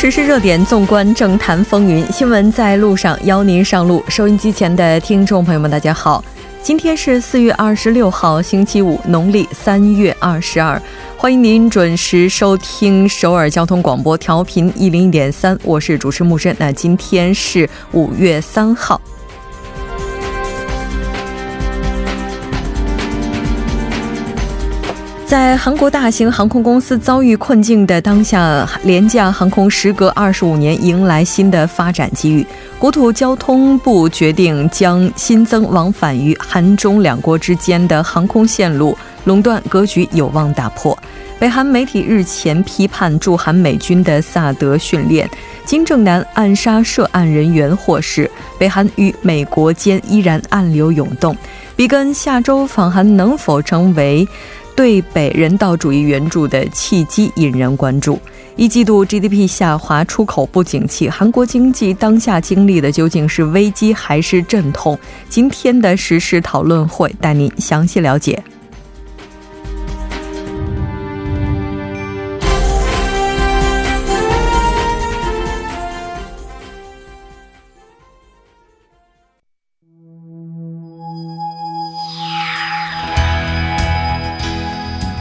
时事热点，纵观政坛风云，新闻在路上，邀您上路。收音机前的听众朋友们，大家好，今天是四月二十六号，星期五，农历三月二十二。欢迎您准时收听首尔交通广播，调频一零一点三，我是主持木真。那今天是五月三号。在韩国大型航空公司遭遇困境的当下，廉价航空时隔二十五年迎来新的发展机遇。国土交通部决定将新增往返于韩中两国之间的航空线路垄断格局有望打破。北韩媒体日前批判驻韩美军的萨德训练，金正男暗杀涉案人员获释，北韩与美国间依然暗流涌动。比根下周访韩能否成为？对北人道主义援助的契机引人关注。一季度 GDP 下滑，出口不景气，韩国经济当下经历的究竟是危机还是阵痛？今天的时事讨论会带您详细了解。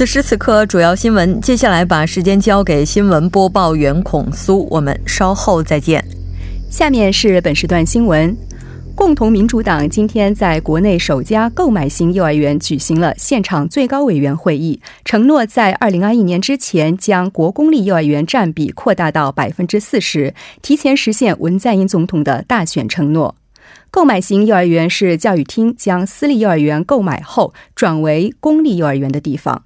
此时此刻，主要新闻。接下来把时间交给新闻播报员孔苏，我们稍后再见。下面是本时段新闻：共同民主党今天在国内首家购买型幼儿园举行了现场最高委员会议，承诺在二零二一年之前将国公立幼儿园占比扩大到百分之四十，提前实现文在寅总统的大选承诺。购买型幼儿园是教育厅将私立幼儿园购买后转为公立幼儿园的地方。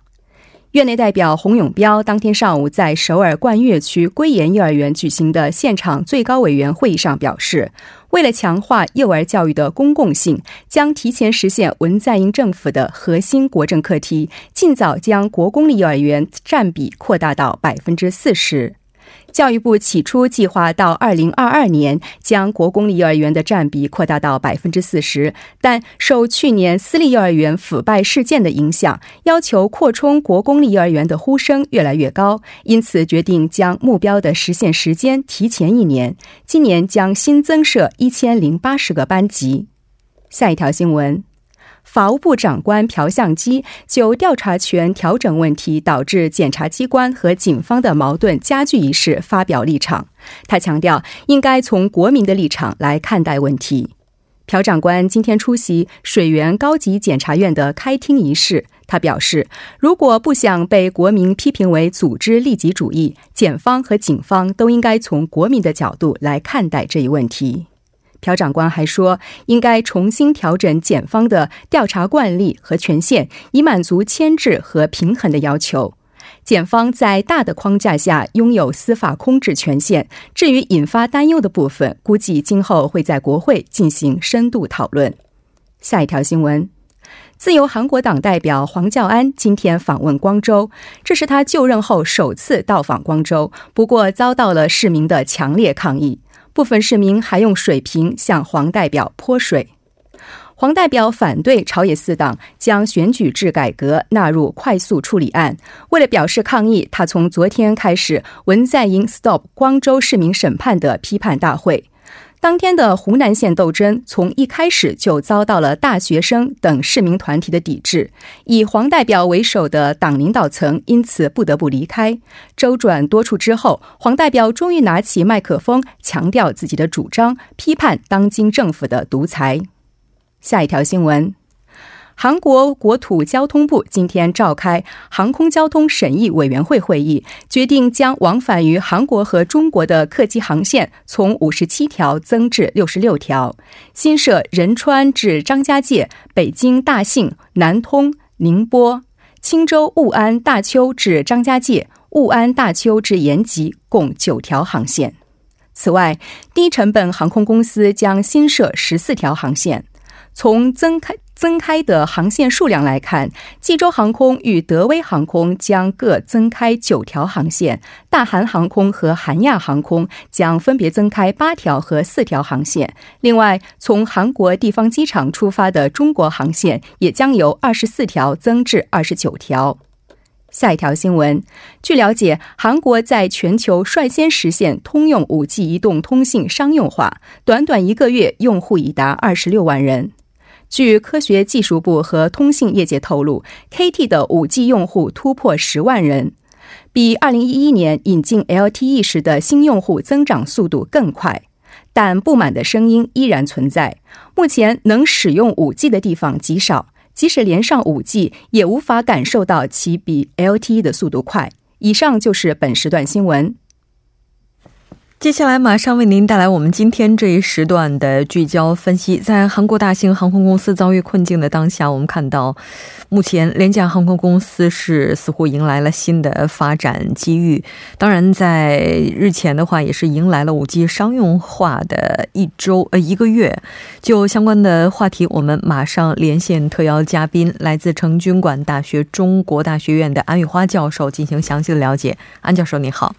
院内代表洪永标当天上午在首尔冠岳区归岩幼儿园举行的现场最高委员会议上表示，为了强化幼儿教育的公共性，将提前实现文在寅政府的核心国政课题，尽早将国公立幼儿园占比扩大到百分之四十。教育部起初计划到二零二二年将国公立幼儿园的占比扩大到百分之四十，但受去年私立幼儿园腐败事件的影响，要求扩充国公立幼儿园的呼声越来越高，因此决定将目标的实现时间提前一年，今年将新增设一千零八十个班级。下一条新闻。法务部长官朴相基就调查权调整问题导致检察机关和警方的矛盾加剧一事发表立场。他强调，应该从国民的立场来看待问题。朴长官今天出席水源高级检察院的开庭仪式，他表示，如果不想被国民批评为组织利己主义，检方和警方都应该从国民的角度来看待这一问题。朴长官还说，应该重新调整检方的调查惯例和权限，以满足牵制和平衡的要求。检方在大的框架下拥有司法控制权限，至于引发担忧的部分，估计今后会在国会进行深度讨论。下一条新闻：自由韩国党代表黄教安今天访问光州，这是他就任后首次到访光州，不过遭到了市民的强烈抗议。部分市民还用水瓶向黄代表泼水。黄代表反对朝野四党将选举制改革纳入快速处理案。为了表示抗议，他从昨天开始文在寅 Stop 光州市民审判的批判大会。当天的湖南县斗争从一开始就遭到了大学生等市民团体的抵制，以黄代表为首的党领导层因此不得不离开。周转多处之后，黄代表终于拿起麦克风，强调自己的主张，批判当今政府的独裁。下一条新闻。韩国国土交通部今天召开航空交通审议委员会会议，决定将往返于韩国和中国的客机航线从五十七条增至六十六条，新设仁川至张家界、北京大兴、南通、宁波、青州、务安、大邱至张家界、务安大邱至延吉共九条航线。此外，低成本航空公司将新设十四条航线。从增开增开的航线数量来看，济州航空与德威航空将各增开九条航线，大韩航空和韩亚航空将分别增开八条和四条航线。另外，从韩国地方机场出发的中国航线也将由二十四条增至二十九条。下一条新闻，据了解，韩国在全球率先实现通用五 G 移动通信商用化，短短一个月，用户已达二十六万人。据科学技术部和通信业界透露，KT 的 5G 用户突破十万人，比2011年引进 LTE 时的新用户增长速度更快。但不满的声音依然存在。目前能使用 5G 的地方极少，即使连上 5G，也无法感受到其比 LTE 的速度快。以上就是本时段新闻。接下来马上为您带来我们今天这一时段的聚焦分析。在韩国大型航空公司遭遇困境的当下，我们看到，目前廉价航空公司是似乎迎来了新的发展机遇。当然，在日前的话，也是迎来了五 G 商用化的一周呃一个月。就相关的话题，我们马上连线特邀嘉宾，来自成均馆大学中国大学院的安玉花教授进行详细的了解。安教授，你好。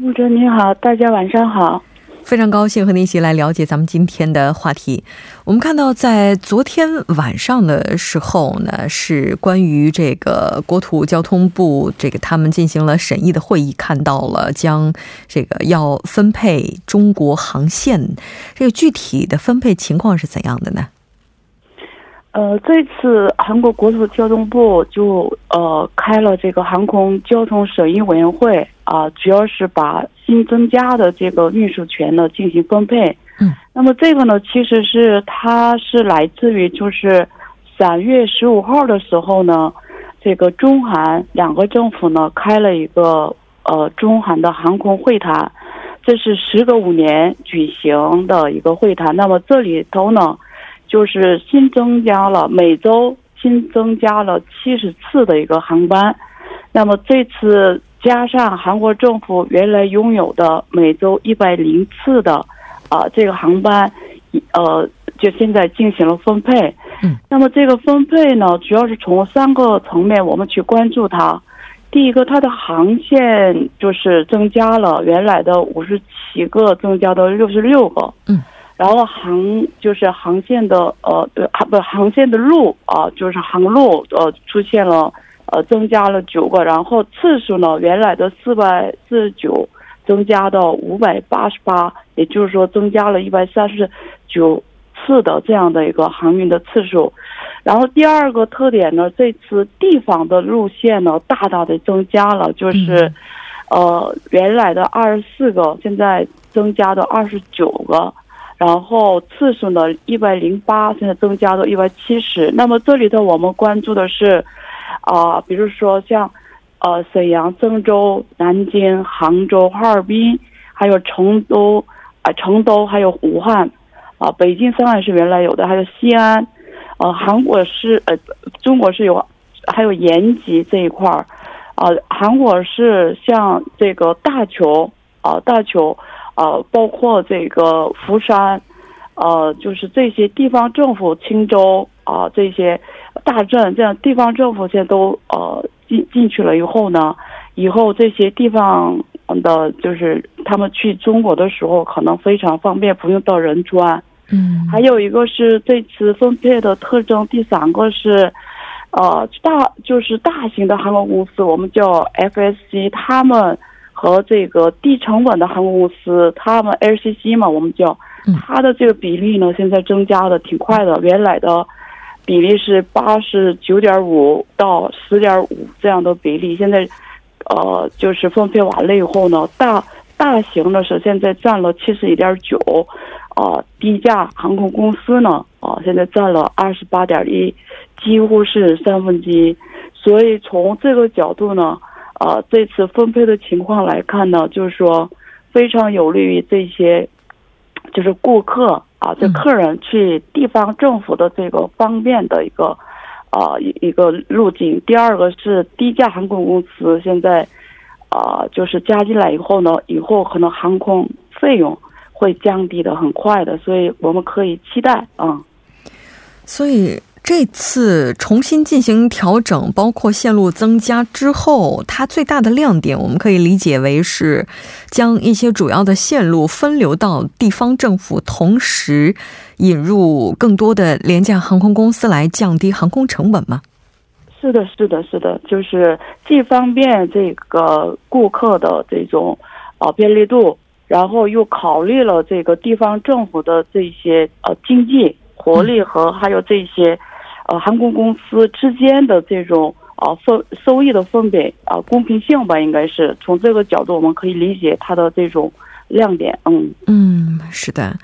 穆哲你好，大家晚上好，非常高兴和您一起来了解咱们今天的话题。我们看到，在昨天晚上的时候呢，是关于这个国土交通部这个他们进行了审议的会议，看到了将这个要分配中国航线，这个具体的分配情况是怎样的呢？呃，这次韩国国土交通部就呃开了这个航空交通审议委员会啊，主要是把新增加的这个运输权呢进行分配。嗯，那么这个呢，其实是它是来自于就是三月十五号的时候呢，这个中韩两个政府呢开了一个呃中韩的航空会谈，这是时隔五年举行的一个会谈。那么这里头呢。就是新增加了每周新增加了七十次的一个航班，那么这次加上韩国政府原来拥有的每周一百零次的啊这个航班，呃，就现在进行了分配。嗯，那么这个分配呢，主要是从三个层面我们去关注它。第一个，它的航线就是增加了原来的五十七个，增加到六十六个。嗯。然后航就是航线的呃航不航线的路啊，就是航路呃出现了呃增加了九个，然后次数呢原来的四百四十九增加到五百八十八，也就是说增加了一百三十九次的这样的一个航运的次数。然后第二个特点呢，这次地方的路线呢大大的增加了，就是呃原来的二十四个，现在增加到二十九个。然后次数呢，一百零八，现在增加到一百七十。那么这里头我们关注的是，啊，比如说像，呃，沈阳、郑州、南京、杭州、哈尔滨，还有成都，啊，成都还有武汉，啊，北京、上海是原来有的，还有西安，呃，韩国是呃，中国是有，还有延吉这一块儿，啊，韩国是像这个大邱，啊，大邱。呃，包括这个福山，呃，就是这些地方政府，青州啊，这些大镇，这样地方政府现在都呃进进去了以后呢，以后这些地方的，就是他们去中国的时候，可能非常方便，不用到仁川。嗯，还有一个是这次分配的特征，第三个是，呃，大就是大型的航空公司，我们叫 FSC，他们。和这个低成本的航空公司，他们 LCC 嘛，我们叫它的这个比例呢，现在增加的挺快的。原来的比例是八十九点五到十点五这样的比例，现在呃，就是分配完了以后呢，大大型的是现在占了七十一点九，啊，低价航空公司呢，啊，现在占了二十八点一，几乎是三分之一。所以从这个角度呢。啊，这次分配的情况来看呢，就是说非常有利于这些，就是顾客啊，这客人去地方政府的这个方便的一个啊一一个路径。第二个是低价航空公司现在啊，就是加进来以后呢，以后可能航空费用会降低的很快的，所以我们可以期待啊。所以这次重新进行调整，包括线路增加之后，它最大的亮点，我们可以理解为是将一些主要的线路分流到地方政府，同时引入更多的廉价航空公司来降低航空成本吗？是的，是的，是的，就是既方便这个顾客的这种啊便利度，然后又考虑了这个地方政府的这些呃经济活力和还有这些呃航空公司之间的这种啊分收益的分配啊公平性吧，应该是从这个角度我们可以理解它的这种亮点。嗯嗯，是的，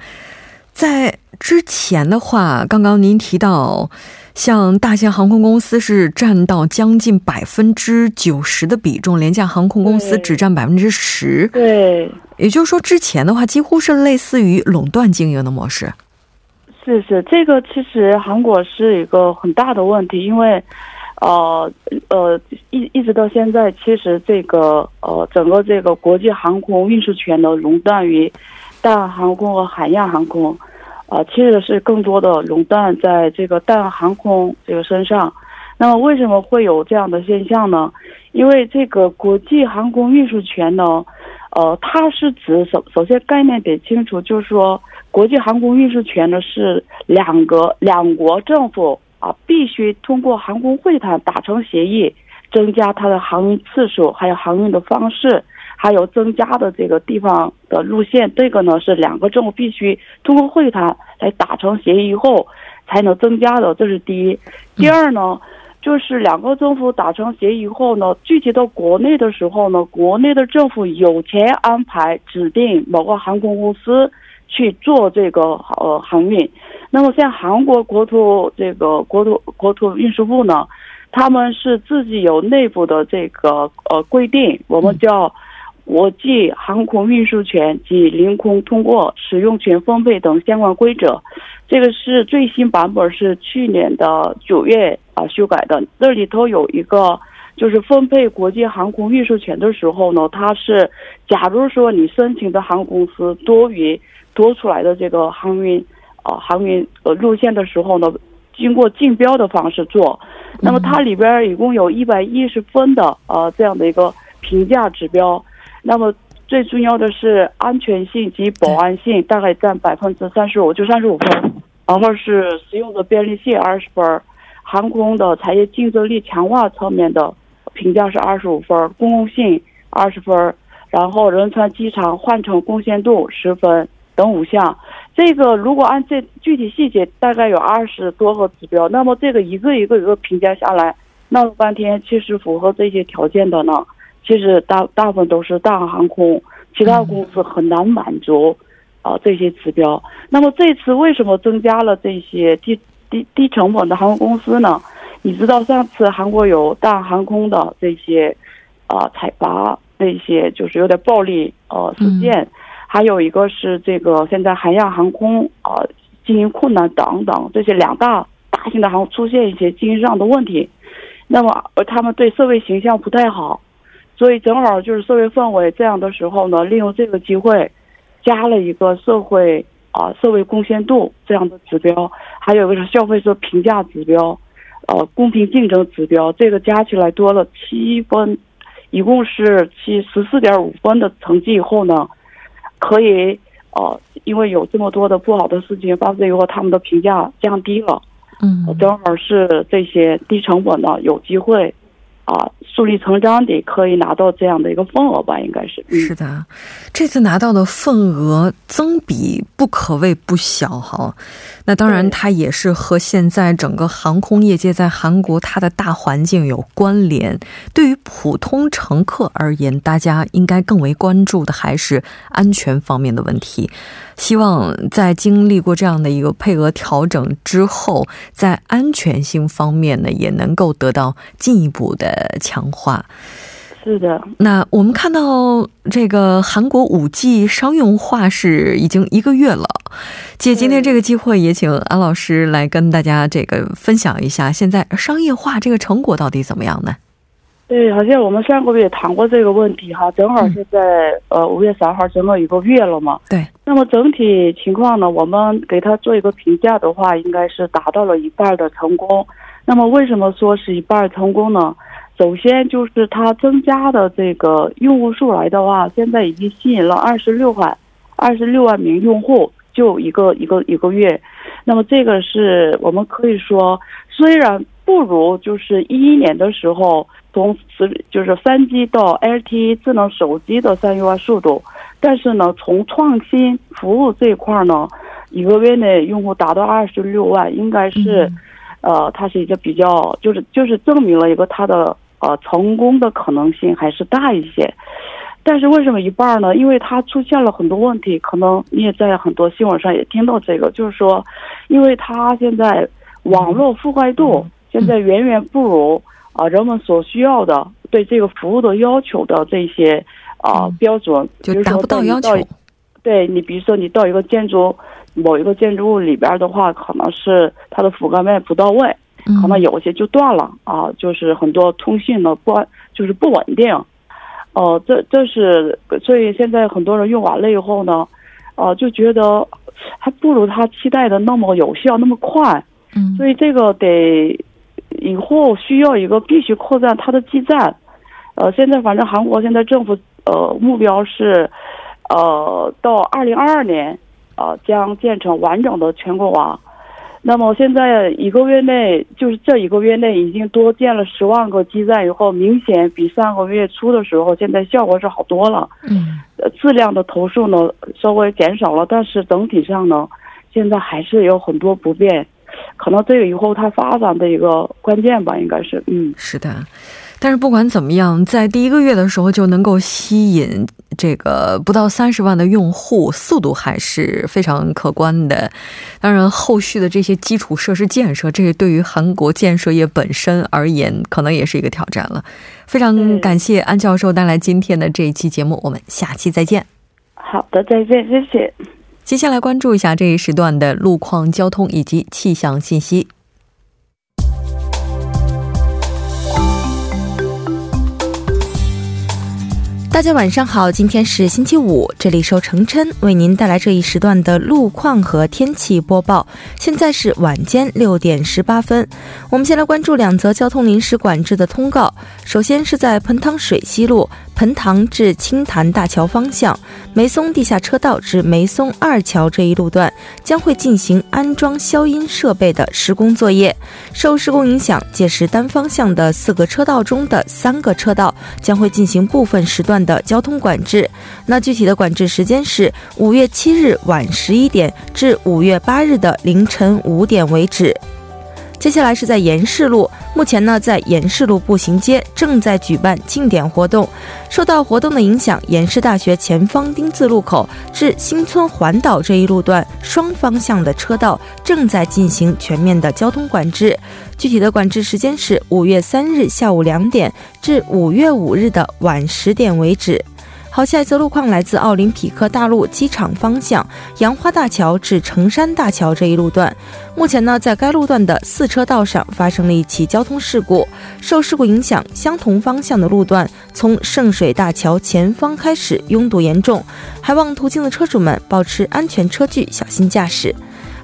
在之前的话，刚刚您提到。像大型航空公司是占到将近百分之九十的比重，廉价航空公司只占百分之十。对，也就是说，之前的话几乎是类似于垄断经营的模式。是是，这个其实韩国是一个很大的问题，因为，呃呃，一一直到现在，其实这个呃整个这个国际航空运输权呢垄断于大航空和海亚航空。啊，其实是更多的垄断在这个大航空这个身上。那么为什么会有这样的现象呢？因为这个国际航空运输权呢，呃，它是指首首先概念得清楚，就是说国际航空运输权呢是两个两国政府啊必须通过航空会谈达成协议，增加它的航运次数，还有航运的方式。还有增加的这个地方的路线，这个呢是两个政府必须通过会谈来达成协议以后才能增加的，这是第一。第二呢，就是两个政府达成协议以后呢，具体到国内的时候呢，国内的政府有权安排指定某个航空公司去做这个呃航运。那么像韩国国土这个国土国土运输部呢，他们是自己有内部的这个呃规定，我们叫。国际航空运输权及领空通过使用权分配等相关规则，这个是最新版本，是去年的九月啊修改的。这里头有一个，就是分配国际航空运输权的时候呢，它是，假如说你申请的航空公司多于多出来的这个航运啊航运呃路线的时候呢，经过竞标的方式做，那么它里边一共有一百一十分的呃这样的一个评价指标。那么最重要的是安全性及保安性，大概占百分之三十五，就三十五分。然后是使用的便利性二十分，航空的产业竞争力强化层面的评价是二十五分，公共性二十分，然后仁川机场换乘贡献度十分等五项。这个如果按这具体细节，大概有二十多个指标。那么这个一个一个一个评价下来，闹了半天，其实符合这些条件的呢？其实大大部分都是大航空，其他公司很难满足，啊这些指标。那么这次为什么增加了这些低低低成本的航空公司呢？你知道上次韩国有大航空的这些，啊采伐那些就是有点暴力呃事件，还有一个是这个现在韩亚航空啊经营困难等等这些两大大型的航空出现一些经营上的问题，那么而他们对社会形象不太好。所以正好就是社会氛围这样的时候呢，利用这个机会，加了一个社会啊社会贡献度这样的指标，还有一个是消费者评价指标，呃公平竞争指标，这个加起来多了七分，一共是七十四点五分的成绩以后呢，可以呃因为有这么多的不好的事情发生以后，他们的评价降低了，嗯，正好是这些低成本的有机会。啊，顺理成章的可以拿到这样的一个份额吧，应该是。是的，这次拿到的份额增比不可谓不小哈。那当然，它也是和现在整个航空业界在韩国它的大环境有关联。对于普通乘客而言，大家应该更为关注的还是安全方面的问题。希望在经历过这样的一个配额调整之后，在安全性方面呢，也能够得到进一步的强化。是的，那我们看到这个韩国五 G 商用化是已经一个月了。借今天这个机会，也请安老师来跟大家这个分享一下，现在商业化这个成果到底怎么样呢？对，好像我们上个月谈过这个问题哈，正好是在呃五月三号，正好一个月了嘛。对。那么整体情况呢，我们给他做一个评价的话，应该是达到了一半的成功。那么为什么说是一半成功呢？首先就是它增加的这个用户数来的话，现在已经吸引了二十六万二十六万名用户，就一个一个一个月。那么这个是我们可以说，虽然不如就是一一年的时候。从四就是三 G 到 LTE 智能手机的三 U 速度，但是呢，从创新服务这一块呢，一个月内用户达到二十六万，应该是，呃，它是一个比较，就是就是证明了一个它的呃成功的可能性还是大一些。但是为什么一半呢？因为它出现了很多问题，可能你也在很多新闻上也听到这个，就是说，因为它现在网络覆盖度现在远远不如。啊，人们所需要的对这个服务的要求的这些啊标准，就达不到要求。对你，比如说你到一个建筑某一个建筑物里边的话，可能是它的覆盖面不到位，可能有些就断了啊，就是很多通信呢不就是不稳定。哦，这这是所以现在很多人用完了以后呢，呃，就觉得还不如他期待的那么有效那么快。嗯，所以这个得。以后需要一个必须扩展它的基站，呃，现在反正韩国现在政府呃目标是，呃，到二零二二年，呃，将建成完整的全国网。那么现在一个月内，就是这一个月内已经多建了十万个基站，以后明显比上个月初的时候，现在效果是好多了。嗯，质量的投诉呢稍微减少了，但是整体上呢，现在还是有很多不便。可能这个以后它发展的一个关键吧，应该是，嗯，是的。但是不管怎么样，在第一个月的时候就能够吸引这个不到三十万的用户，速度还是非常可观的。当然，后续的这些基础设施建设，这对于韩国建设业本身而言，可能也是一个挑战了。非常感谢安教授带来今天的这一期节目，我们下期再见。好的，再见，谢谢。接下来关注一下这一时段的路况、交通以及气象信息。大家晚上好，今天是星期五，这里是程琛为您带来这一时段的路况和天气播报。现在是晚间六点十八分，我们先来关注两则交通临时管制的通告。首先是在彭塘水西路。盆塘至青潭大桥方向，梅松地下车道至梅松二桥这一路段将会进行安装消音设备的施工作业。受施工影响，届时单方向的四个车道中的三个车道将会进行部分时段的交通管制。那具体的管制时间是五月七日晚十一点至五月八日的凌晨五点为止。接下来是在延世路，目前呢，在延世路步行街正在举办庆典活动。受到活动的影响，延世大学前方丁字路口至新村环岛这一路段双方向的车道正在进行全面的交通管制。具体的管制时间是五月三日下午两点至五月五日的晚十点为止。好，下一则路况来自奥林匹克大陆机场方向杨花大桥至成山大桥这一路段。目前呢，在该路段的四车道上发生了一起交通事故，受事故影响，相同方向的路段从圣水大桥前方开始拥堵严重，还望途经的车主们保持安全车距，小心驾驶。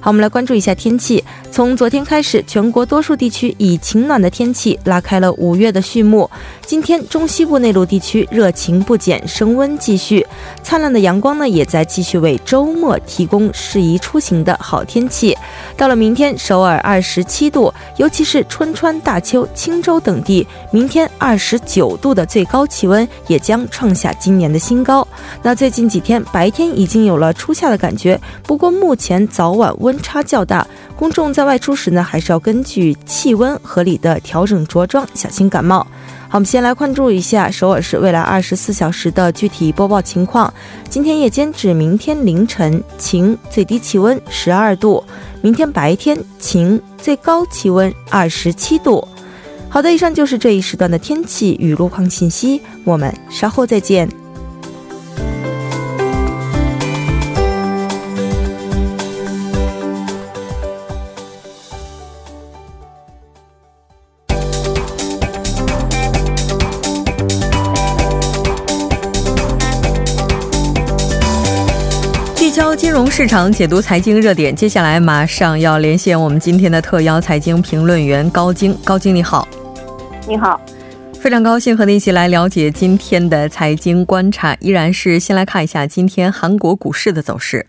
好，我们来关注一下天气。从昨天开始，全国多数地区以晴暖的天气拉开了五月的序幕。今天，中西部内陆地区热情不减，升温继续。灿烂的阳光呢，也在继续为周末提供适宜出行的好天气。到了明天，首尔二十七度，尤其是春川、大邱、青州等地，明天二十九度的最高气温也将创下今年的新高。那最近几天白天已经有了初夏的感觉，不过目前早晚温。温差较大，公众在外出时呢，还是要根据气温合理的调整着装，小心感冒。好，我们先来关注一下首尔市未来二十四小时的具体播报情况。今天夜间至明天凌晨晴，最低气温十二度；明天白天晴，最高气温二十七度。好的，以上就是这一时段的天气与路况信息，我们稍后再见。金融市场，解读财经热点。接下来马上要连线我们今天的特邀财经评论员高晶。高晶，你好。你好，非常高兴和你一起来了解今天的财经观察。依然是先来看一下今天韩国股市的走势。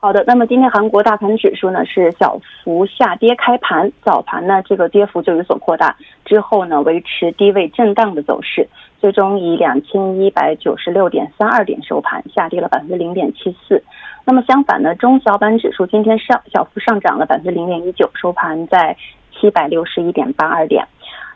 好的，那么今天韩国大盘指数呢是小幅下跌开盘，早盘呢这个跌幅就有所扩大，之后呢维持低位震荡的走势，最终以两千一百九十六点三二点收盘，下跌了百分之零点七四。那么相反呢，中小板指数今天上小幅上涨了百分之零点一九，收盘在七百六十一点八二点。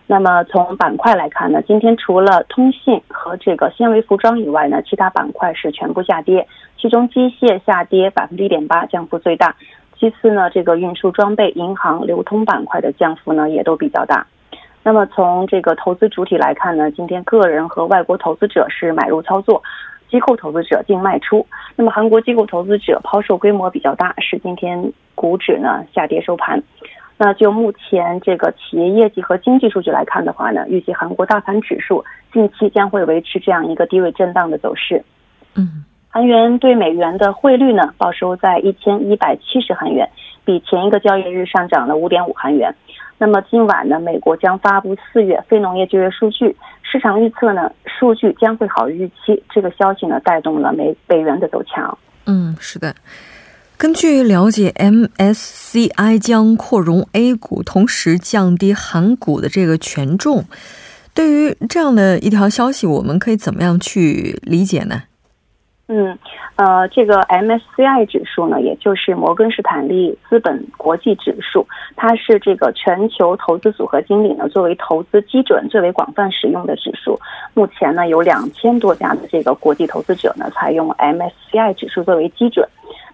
那么从板块来看呢，今天除了通信和这个纤维服装以外呢，其他板块是全部下跌，其中机械下跌百分之一点八，降幅最大。其次呢，这个运输装备、银行、流通板块的降幅呢也都比较大。那么从这个投资主体来看呢，今天个人和外国投资者是买入操作，机构投资者净卖出。那么韩国机构投资者抛售规模比较大，是今天股指呢下跌收盘。那就目前这个企业业绩和经济数据来看的话呢，预计韩国大盘指数近期将会维持这样一个低位震荡的走势。嗯，韩元对美元的汇率呢，报收在一千一百七十韩元，比前一个交易日上涨了五点五韩元。那么今晚呢，美国将发布四月非农业就业数据，市场预测呢，数据将会好于预期。这个消息呢，带动了美美元的走强。嗯，是的。根据了解，MSCI 将扩容 A 股，同时降低韩股的这个权重。对于这样的一条消息，我们可以怎么样去理解呢？嗯，呃，这个 MSCI 指数呢，也就是摩根士坦利资本国际指数，它是这个全球投资组合经理呢作为投资基准最为广泛使用的指数。目前呢，有两千多家的这个国际投资者呢采用 MSCI 指数作为基准。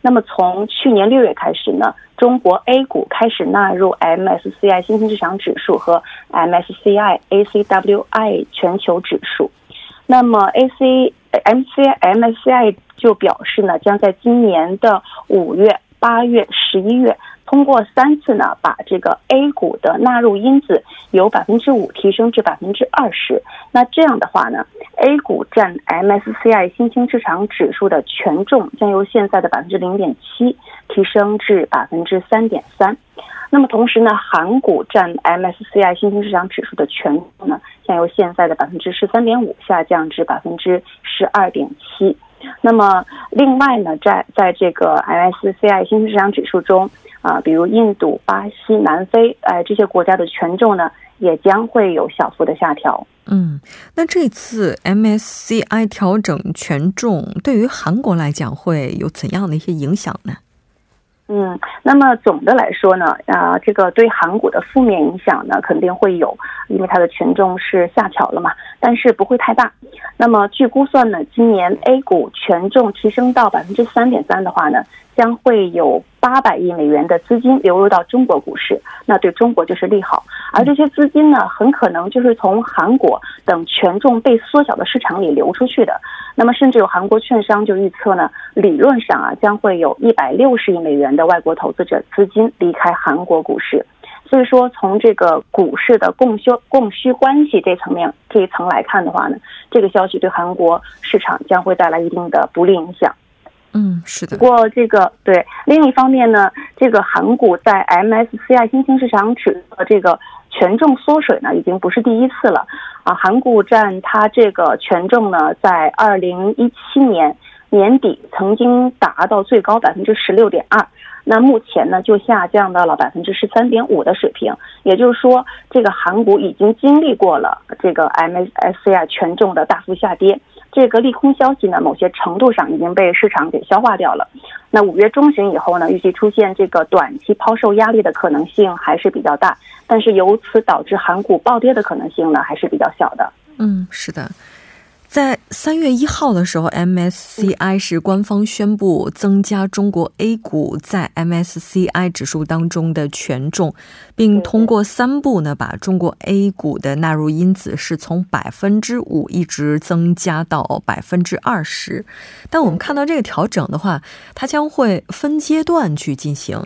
那么从去年六月开始呢，中国 A 股开始纳入 MSCI 新兴市场指数和 MSCI ACWI 全球指数。那么 AC、MC、MSCI 就表示呢，将在今年的五月、八月、十一月。通过三次呢，把这个 A 股的纳入因子由百分之五提升至百分之二十。那这样的话呢，A 股占 MSCI 新兴市场指数的权重将由现在的百分之零点七提升至百分之三点三。那么同时呢，韩股占 MSCI 新兴市场指数的权重呢，将由现在的百分之十三点五下降至百分之十二点七。那么另外呢，在在这个 MSCI 新兴市场指数中。啊，比如印度、巴西、南非，哎，这些国家的权重呢，也将会有小幅的下调。嗯，那这次 MSCI 调整权重，对于韩国来讲会有怎样的一些影响呢？嗯，那么总的来说呢，啊，这个对韩股的负面影响呢，肯定会有，因为它的权重是下调了嘛，但是不会太大。那么据估算呢，今年 A 股权重提升到百分之三点三的话呢。将会有八百亿美元的资金流入到中国股市，那对中国就是利好。而这些资金呢，很可能就是从韩国等权重被缩小的市场里流出去的。那么，甚至有韩国券商就预测呢，理论上啊，将会有一百六十亿美元的外国投资者资金离开韩国股市。所以说，从这个股市的供需供需关系这层面这一层来看的话呢，这个消息对韩国市场将会带来一定的不利影响。嗯，是的。不过这个对另一方面呢，这个韩股在 MSCI 新兴市场指的这个权重缩水呢，已经不是第一次了啊。韩股占它这个权重呢，在二零一七年年底曾经达到最高百分之十六点二，那目前呢就下降到了百分之十三点五的水平。也就是说，这个韩股已经经历过了这个 MSCI 权重的大幅下跌。这个利空消息呢，某些程度上已经被市场给消化掉了。那五月中旬以后呢，预计出现这个短期抛售压力的可能性还是比较大，但是由此导致韩股暴跌的可能性呢，还是比较小的。嗯，是的。在三月一号的时候，MSCI 是官方宣布增加中国 A 股在 MSCI 指数当中的权重，并通过三步呢，把中国 A 股的纳入因子是从百分之五一直增加到百分之二十。但我们看到这个调整的话，它将会分阶段去进行。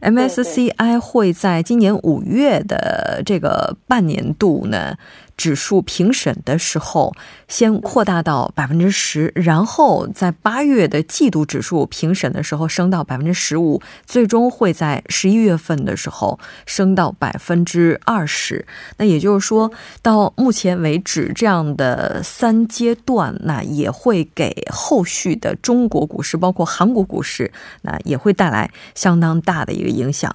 MSCI 会在今年五月的这个半年度呢。指数评审的时候，先扩大到百分之十，然后在八月的季度指数评审的时候升到百分之十五，最终会在十一月份的时候升到百分之二十。那也就是说，到目前为止，这样的三阶段，那也会给后续的中国股市，包括韩国股市，那也会带来相当大的一个影响。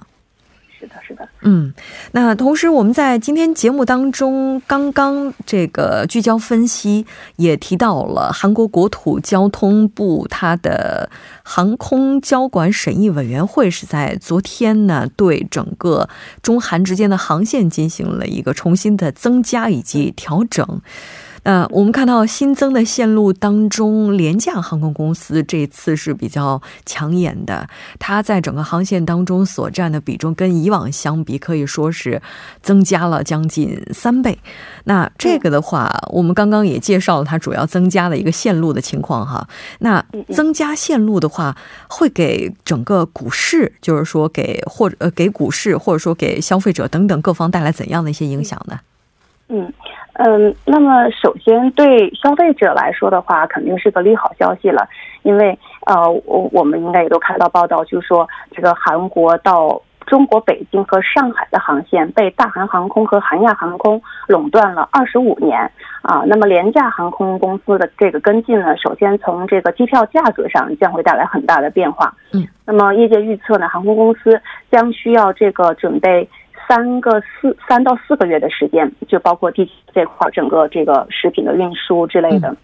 是的，是的，嗯，那同时我们在今天节目当中刚刚这个聚焦分析也提到了韩国国土交通部它的航空交管审议委员会是在昨天呢对整个中韩之间的航线进行了一个重新的增加以及调整。呃，我们看到新增的线路当中，廉价航空公司这次是比较抢眼的，它在整个航线当中所占的比重跟以往相比，可以说是增加了将近三倍。那这个的话，我们刚刚也介绍了它主要增加的一个线路的情况哈。那增加线路的话，会给整个股市，就是说给或者呃给股市或者说给消费者等等各方带来怎样的一些影响呢？嗯。嗯，那么首先对消费者来说的话，肯定是个利好消息了，因为呃，我我们应该也都看到报道，就是说这个韩国到中国北京和上海的航线被大韩航空和韩亚航空垄断了二十五年啊。那么廉价航空公司的这个跟进呢，首先从这个机票价格上将会带来很大的变化。嗯，那么业界预测呢，航空公司将需要这个准备。三个四三到四个月的时间，就包括地这块整个这个食品的运输之类的。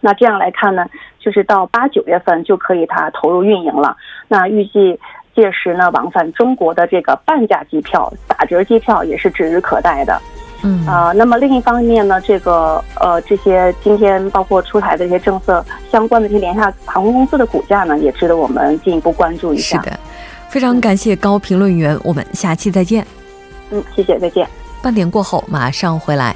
那这样来看呢，就是到八九月份就可以它投入运营了。那预计届时呢，往返中国的这个半价机票、打折机票也是指日可待的。嗯啊，那么另一方面呢，这个呃这些今天包括出台的一些政策相关的这些廉价航空公司的股价呢，也值得我们进一步关注一下。是的，非常感谢高评论员，我们下期再见。嗯，谢谢，再见。半点过后马上回来。